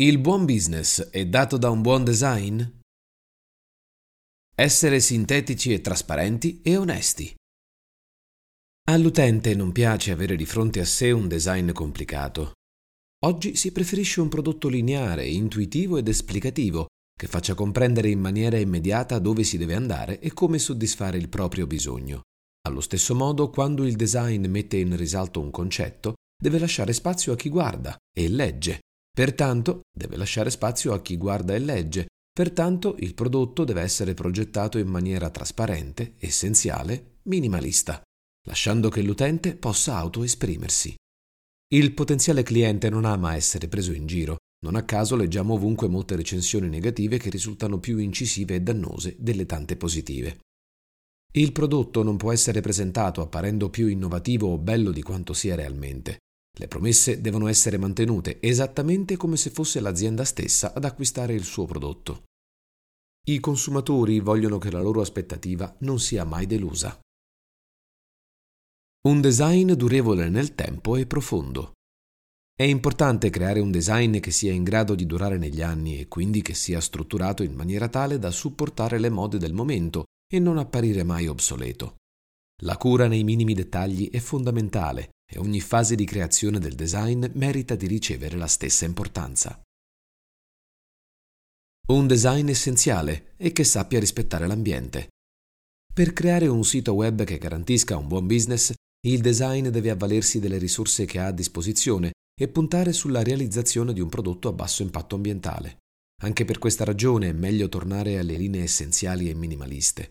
Il buon business è dato da un buon design? Essere sintetici e trasparenti e onesti. All'utente non piace avere di fronte a sé un design complicato. Oggi si preferisce un prodotto lineare, intuitivo ed esplicativo, che faccia comprendere in maniera immediata dove si deve andare e come soddisfare il proprio bisogno. Allo stesso modo, quando il design mette in risalto un concetto, deve lasciare spazio a chi guarda e legge Pertanto deve lasciare spazio a chi guarda e legge, pertanto il prodotto deve essere progettato in maniera trasparente, essenziale, minimalista, lasciando che l'utente possa autoesprimersi. Il potenziale cliente non ama essere preso in giro, non a caso leggiamo ovunque molte recensioni negative che risultano più incisive e dannose delle tante positive. Il prodotto non può essere presentato apparendo più innovativo o bello di quanto sia realmente. Le promesse devono essere mantenute esattamente come se fosse l'azienda stessa ad acquistare il suo prodotto. I consumatori vogliono che la loro aspettativa non sia mai delusa. Un design durevole nel tempo e profondo. È importante creare un design che sia in grado di durare negli anni e quindi che sia strutturato in maniera tale da supportare le mode del momento e non apparire mai obsoleto. La cura nei minimi dettagli è fondamentale e ogni fase di creazione del design merita di ricevere la stessa importanza. Un design essenziale e che sappia rispettare l'ambiente. Per creare un sito web che garantisca un buon business, il design deve avvalersi delle risorse che ha a disposizione e puntare sulla realizzazione di un prodotto a basso impatto ambientale. Anche per questa ragione è meglio tornare alle linee essenziali e minimaliste.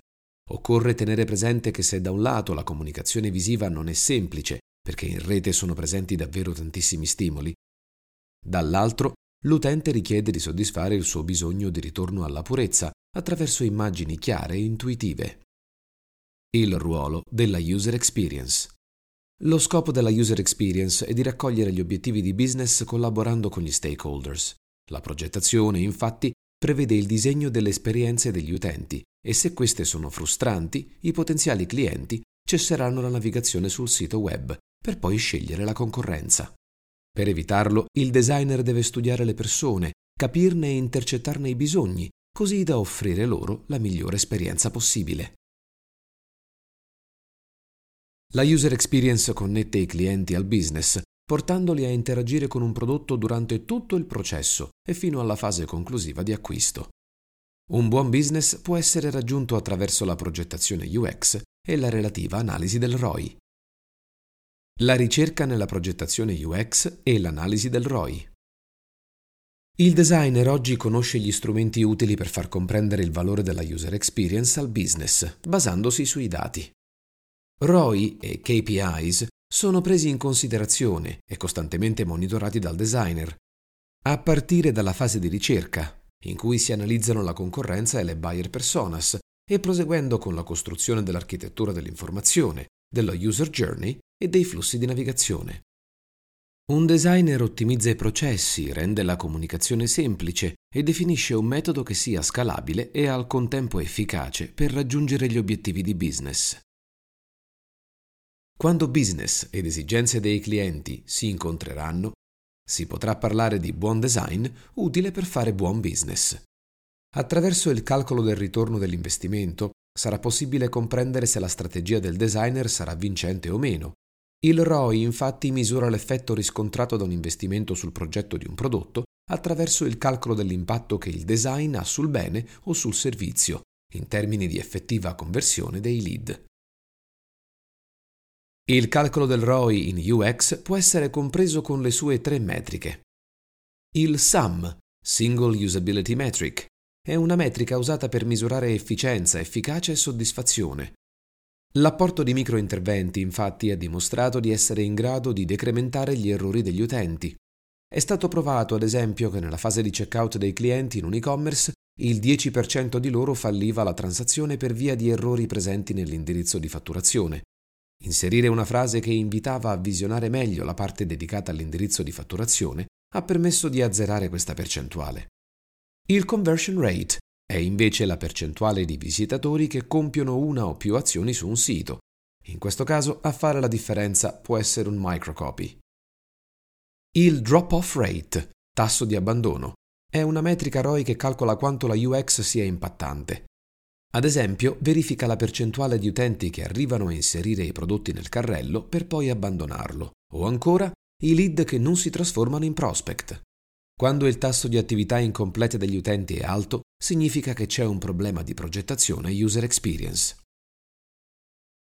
Occorre tenere presente che se da un lato la comunicazione visiva non è semplice perché in rete sono presenti davvero tantissimi stimoli, dall'altro l'utente richiede di soddisfare il suo bisogno di ritorno alla purezza attraverso immagini chiare e intuitive. Il ruolo della user experience. Lo scopo della user experience è di raccogliere gli obiettivi di business collaborando con gli stakeholders. La progettazione, infatti, prevede il disegno delle esperienze degli utenti e se queste sono frustranti, i potenziali clienti cesseranno la navigazione sul sito web per poi scegliere la concorrenza. Per evitarlo, il designer deve studiare le persone, capirne e intercettarne i bisogni, così da offrire loro la migliore esperienza possibile. La user experience connette i clienti al business, portandoli a interagire con un prodotto durante tutto il processo e fino alla fase conclusiva di acquisto. Un buon business può essere raggiunto attraverso la progettazione UX e la relativa analisi del ROI la ricerca nella progettazione UX e l'analisi del ROI. Il designer oggi conosce gli strumenti utili per far comprendere il valore della user experience al business, basandosi sui dati. ROI e KPIs sono presi in considerazione e costantemente monitorati dal designer, a partire dalla fase di ricerca, in cui si analizzano la concorrenza e le buyer personas, e proseguendo con la costruzione dell'architettura dell'informazione, della user journey e dei flussi di navigazione. Un designer ottimizza i processi, rende la comunicazione semplice e definisce un metodo che sia scalabile e al contempo efficace per raggiungere gli obiettivi di business. Quando business ed esigenze dei clienti si incontreranno, si potrà parlare di buon design utile per fare buon business. Attraverso il calcolo del ritorno dell'investimento sarà possibile comprendere se la strategia del designer sarà vincente o meno il ROI infatti misura l'effetto riscontrato da un investimento sul progetto di un prodotto attraverso il calcolo dell'impatto che il design ha sul bene o sul servizio, in termini di effettiva conversione dei lead. Il calcolo del ROI in UX può essere compreso con le sue tre metriche. Il SUM, Single Usability Metric, è una metrica usata per misurare efficienza, efficacia e soddisfazione, L'apporto di microinterventi infatti ha dimostrato di essere in grado di decrementare gli errori degli utenti. È stato provato ad esempio che nella fase di checkout dei clienti in un e-commerce il 10% di loro falliva la transazione per via di errori presenti nell'indirizzo di fatturazione. Inserire una frase che invitava a visionare meglio la parte dedicata all'indirizzo di fatturazione ha permesso di azzerare questa percentuale. Il conversion rate è invece la percentuale di visitatori che compiono una o più azioni su un sito. In questo caso a fare la differenza può essere un microcopy. Il drop-off rate, tasso di abbandono. È una metrica ROI che calcola quanto la UX sia impattante. Ad esempio, verifica la percentuale di utenti che arrivano a inserire i prodotti nel carrello per poi abbandonarlo, o ancora i lead che non si trasformano in prospect. Quando il tasso di attività incomplete degli utenti è alto, significa che c'è un problema di progettazione user experience.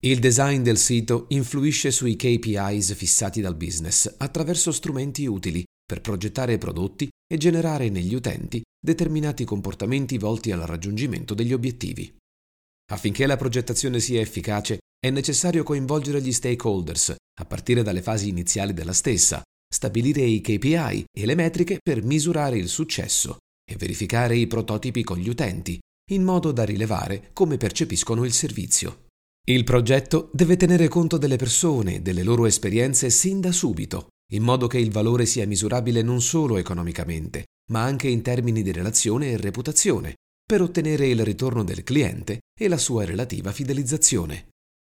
Il design del sito influisce sui KPIs fissati dal business attraverso strumenti utili per progettare prodotti e generare negli utenti determinati comportamenti volti al raggiungimento degli obiettivi. Affinché la progettazione sia efficace è necessario coinvolgere gli stakeholders, a partire dalle fasi iniziali della stessa, stabilire i KPI e le metriche per misurare il successo e verificare i prototipi con gli utenti, in modo da rilevare come percepiscono il servizio. Il progetto deve tenere conto delle persone e delle loro esperienze sin da subito, in modo che il valore sia misurabile non solo economicamente, ma anche in termini di relazione e reputazione, per ottenere il ritorno del cliente e la sua relativa fidelizzazione.